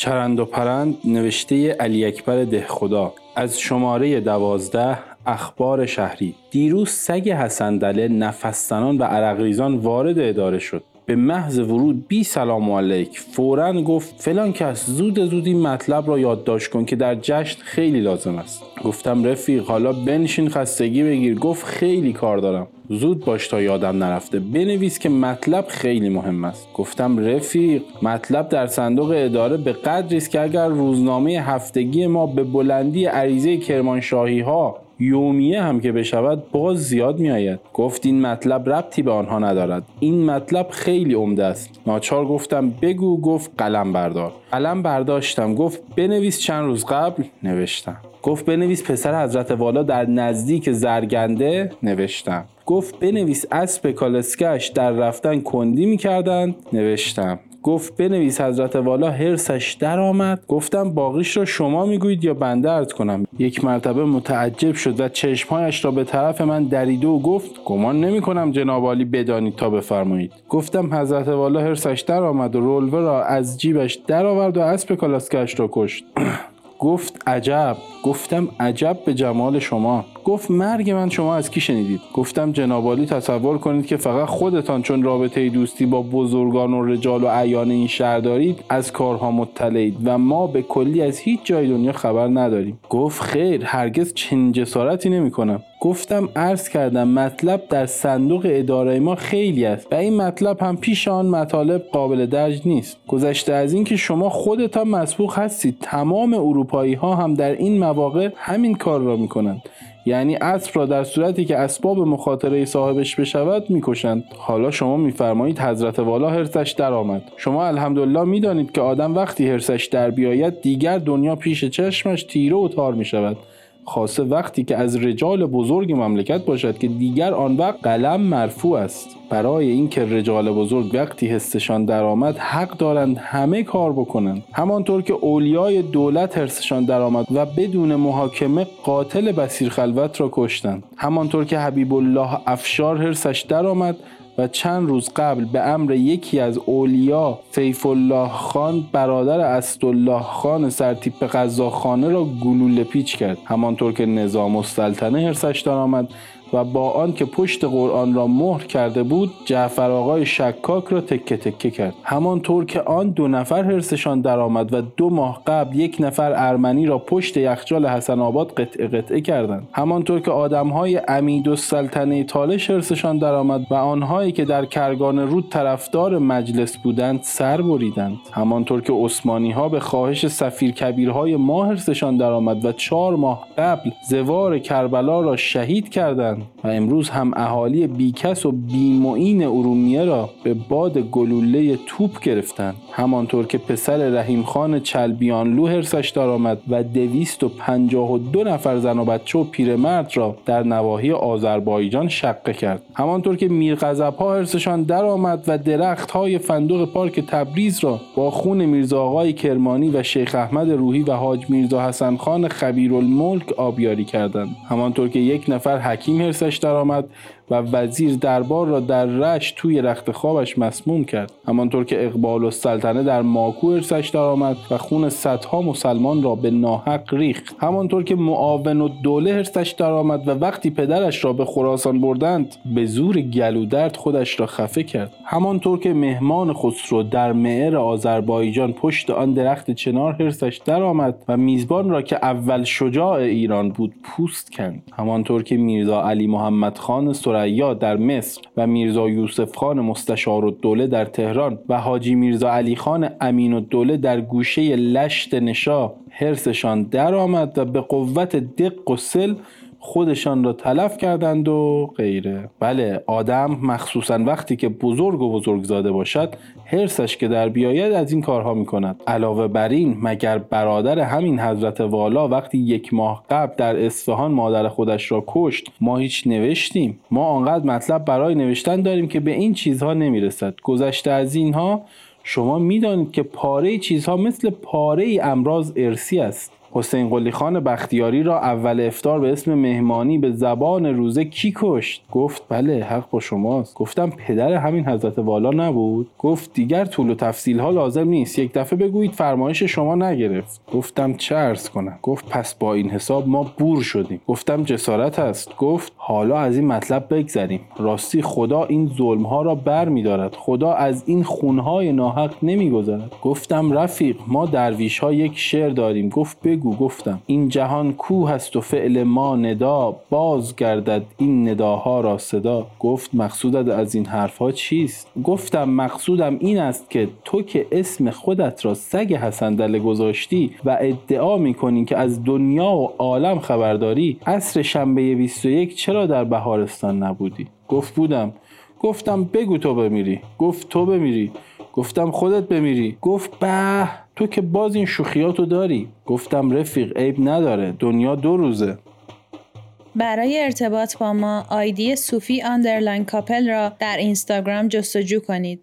چرند و پرند نوشته علی اکبر دهخدا از شماره دوازده اخبار شهری. دیروز سگ حسن دله نفستنان و عرقریزان وارد اداره شد. به محض ورود بی سلام علیک. فورا گفت فلان کس زود زود این مطلب را یادداشت کن که در جشن خیلی لازم است. گفتم رفیق حالا بنشین خستگی بگیر. گفت خیلی کار دارم. زود باش تا یادم نرفته. بنویس که مطلب خیلی مهم است. گفتم رفیق مطلب در صندوق اداره به قدری است که اگر روزنامه هفتگی ما به بلندی عریضه کرمانشاهی ها یومیه هم که بشود باز زیاد میآید. گفت این مطلب ربطی به آنها ندارد. این مطلب خیلی عمده است. ناچار گفتم بگو گفت قلم بردار. قلم برداشتم. گفت بنویس چند روز قبل. نوشتم. گفت بنویس پسر حضرت والا در نزدیک زرگنده. نوشتم. گفت بنویس اسب کالسکش در رفتن کندی می‌کردند. نوشتم. گفت بنویس حضرت والا هرسش در آمد گفتم باقیش را شما می‌گویید یا بنده ارز کنم؟ یک مرتبه متعجب شد و چشمهایش را به طرف من دریده و گفت گمان نمی کنم جناب عالی بدانید تا بفرمایید. گفتم حضرت والا هرسش در آمد و رولوه را از جیبش درآورد و اسب کالاسکش را کشت. گفت عجب. گفتم عجب به جمال شما. گفت مرگ من شما از کی شنیدید؟ گفتم جنابالی تصور کنید که فقط خودتان چون رابطه دوستی با بزرگان و رجال و اعیان این شهر دارید از کارها مطلعید و ما به کلی از هیچ جای دنیا خبر نداریم. گفت خیر هرگز چنین جسارتی نمی کنم گفتم عرض کردم مطلب در صندوق اداره ما خیلی است و این مطلب هم پیش آن مطالب قابل درج نیست. گذشته از اینکه شما خودتان مسبوق هستید تمام اروپایی ها هم در این مواقع همین کار را می کنند یعنی اسب را در صورتی که اسباب مخاطره صاحبش بشود می‌کشند. حالا شما میفرمایید حضرت والا هرسش در آمد شما الحمدلله می‌دانید که آدم وقتی هرسش در بیاید دیگر دنیا پیش چشمش تیره و تار می‌شود. خاصه وقتی که از رجال بزرگ مملکت باشد که دیگر آن وقت قلم مرفوع است. برای اینکه رجال بزرگ وقتی حسشان درآمد حق دارند همه کار بکنند. همانطور که اولیای دولت حرسشان درآمد و بدون محاکمه قاتل بسیر خلوت را کشتند. همانطور که حبیب الله افشار حرسش درآمد و چند روز قبل به امر یکی از اولیا سیف الله خان برادر اسدالله خان سرتیپ قزاخانه را گلوله پیچ کرد. همانطور که نظام السلطنه حرسش درآمد و با آن که پشت قرآن را مهر کرده بود جعفر آقای شکاک را تکه تکه کرد. همانطور که آن دو نفر حرسشان درآمد و دو ماه قبل یک نفر ارمنی را پشت یخچال حسن آباد قطعه قطعه کردند. همانطور که آدمهای امید و سلطنه تالش حرسشان درآمد و آنهایی که در کرگان رود طرفدار مجلس بودند سر بریدند. همانطور که عثمانی ها به خواهش سفیر کبیرهای ما حرسشان درآمد و چهار ماه قبل زوار کربلا را شهید کردند. و امروز هم اهالی بیکس و بیمعین ارومیه را به باد گلوله توپ گرفتند همانطور که پسر رحیم خان چلبیانلو هرسش درآمد و دویست و پنجاه و دو نفر زن و بچه و پیرمرد را در نواحی آذربایجان شقه کرد. همانطور که میرغضب ها هرسشان درآمد و درخت های فندق پارک تبریز را با خون میرزا آقای کرمانی و شیخ احمد روحی و حاج میرزا حسن خان خبیرالملک آبیاری کردند. همانطور که یک نفر حکیم هرسش درآمد. و وزیر دربار را در رش توی رخت خوابش مسموم کرد. همانطور که اقبال و سلطنه در ماکو ارسش درآمد و خون صدها مسلمان را به ناحق ریخت. همانطور که معاون و دوله ارسش درآمد و وقتی پدرش را به خراسان بردند به زور گلودرد خودش را خفه کرد. همانطور که مهمان خسرو در معر آذربایجان پشت آن درخت چنار هرسش درآمد و میزبان را که اول شجاع ایران بود پوست کند. همانطور که میرزا علی محمد خان ثریا در مصر و میرزا یوسف خان مستشار الدوله در تهران و حاجی میرزا علی خان امین الدوله در گوشه لشت نشا حرسشان درآمد و به قوت دق و سل خودشان را تلف کردند و غیره. بله آدم مخصوصا وقتی که بزرگ و بزرگزاده باشد حرسش که در بیاید از این کارها می کند علاوه بر این مگر برادر همین حضرت والا وقتی یک ماه قبل در اصفهان مادر خودش را کشت ما هیچ نوشتیم؟ ما آنقدر مطلب برای نوشتن داریم که به این چیزها نمی‌رسد. گذشته از اینها شما می‌دانید که پاره چیزها مثل پاره امراض ارسی است. حسین قلی خان بختیاری را اول افتار به اسم مهمانی به زبان روزه کی کشت؟ گفت بله حق با شماست. گفتم پدر همین حضرت والا نبود؟ گفت دیگر طول و تفصیل ها لازم نیست. یک دفعه بگویید فرمایش شما نگرفت. گفتم چه ارز کنم؟ گفت پس با این حساب ما بور شدیم. گفتم جسارت است. گفت حالا از این مطلب بگذریم. راستی خدا این ظلم ها را بر می دارد. خدا از این خونهای ناحق نمیگذرد گفتم رفیق ما درویش ها یک شعر داریم. گفت گفتم. این جهان کوه است و فعل ما ندا باز گردد این نداها را صدا. گفت مقصودت از این حرفها چیست؟ گفتم مقصودم این است که تو که اسم خودت را سگ حسن دله گذاشتی و ادعا می‌کنی که از دنیا و عالم خبرداری عصر شنبه 21 چرا در بهارستان نبودی؟ گفت بودم. گفتم بگو تو بمیری. گفت تو بمیری. گفتم خودت بمیری. گفت به. تو که باز این شوخیاتو داری؟ گفتم رفیق عیب نداره. دنیا دو روزه. برای ارتباط با ما ID صوفی underline couple را در اینستاگرام جستجو کنید.